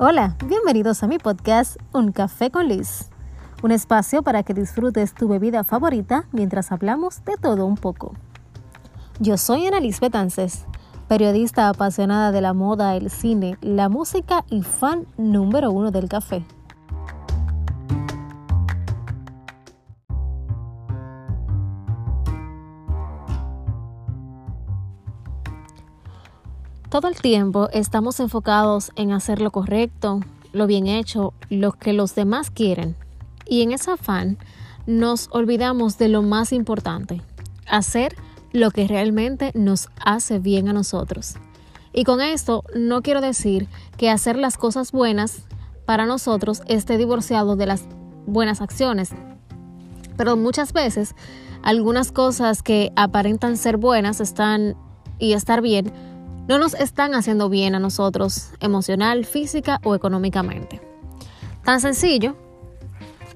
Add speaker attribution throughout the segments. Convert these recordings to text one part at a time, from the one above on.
Speaker 1: Hola, bienvenidos a mi podcast Un Café con Liz, un espacio para que disfrutes tu bebida favorita mientras hablamos de todo un poco. Yo soy Ana Liz Betances, periodista apasionada de la moda, el cine, la música y fan número uno del café. Todo el tiempo estamos enfocados en hacer lo correcto, lo bien hecho, lo que los demás quieren. Y en ese afán nos olvidamos de lo más importante, hacer lo que realmente nos hace bien a nosotros. Y con esto no quiero decir que hacer las cosas buenas para nosotros esté divorciado de las buenas acciones. Pero muchas veces algunas cosas que aparentan ser buenas están y estar bien no nos están haciendo bien a nosotros emocional, física o económicamente. Tan sencillo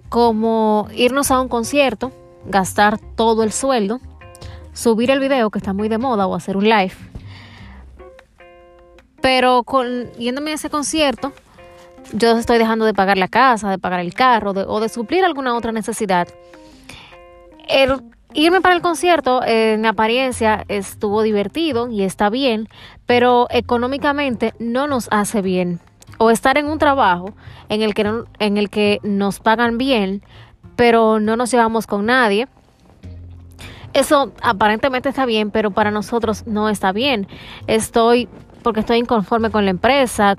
Speaker 1: como irnos a un concierto, gastar todo el sueldo, subir el video que está muy de moda o hacer un live. Pero con, yéndome a ese concierto, yo estoy dejando de pagar la casa, de pagar el carro o de suplir alguna otra necesidad. Irme para el concierto en apariencia estuvo divertido y está bien, pero económicamente no nos hace bien. O estar en un trabajo en el que, en el que nos pagan bien, pero no nos llevamos con nadie. Eso aparentemente está bien, pero para nosotros no está bien. Estoy, porque estoy inconforme con la empresa.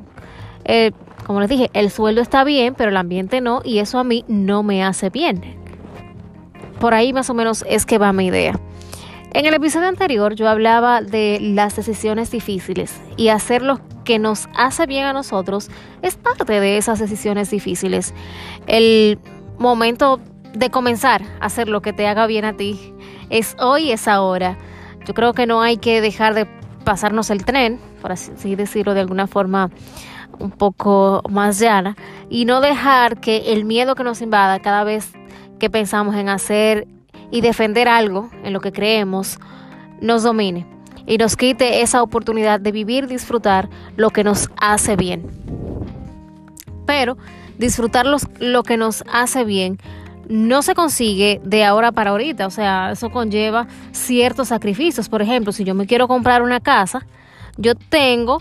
Speaker 1: Eh, como les dije, el sueldo está bien, pero el ambiente no, y eso a mí no me hace bien por ahí más o menos es que va mi idea. En el episodio anterior yo hablaba de las decisiones difíciles y hacer lo que nos hace bien a nosotros es parte de esas decisiones difíciles. El momento de comenzar a hacer lo que te haga bien a ti es hoy, es ahora. Yo creo que no hay que dejar de pasarnos el tren, por así decirlo de alguna forma un poco más llana, y no dejar que el miedo que nos invada cada vez que pensamos en hacer y defender algo en lo que creemos nos domine y nos quite esa oportunidad de vivir, disfrutar lo que nos hace bien. Pero disfrutar lo que nos hace bien no se consigue de ahora para ahorita, o sea, eso conlleva ciertos sacrificios. Por ejemplo, si yo me quiero comprar una casa, yo tengo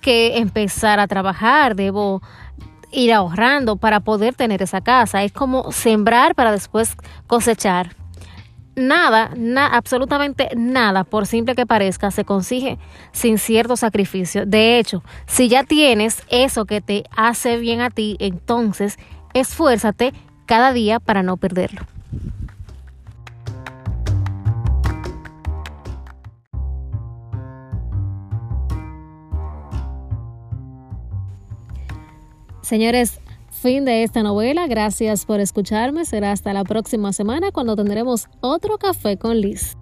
Speaker 1: que empezar a trabajar, debo ir ahorrando para poder tener esa casa. Es como sembrar para después cosechar. Nada, absolutamente nada, por simple que parezca, se consigue sin cierto sacrificio. De hecho, si ya tienes eso que te hace bien a ti, entonces esfuérzate cada día para no perderlo. Señores, fin de esta novela. Gracias por escucharme. Será hasta la próxima semana cuando tendremos otro café con Liz.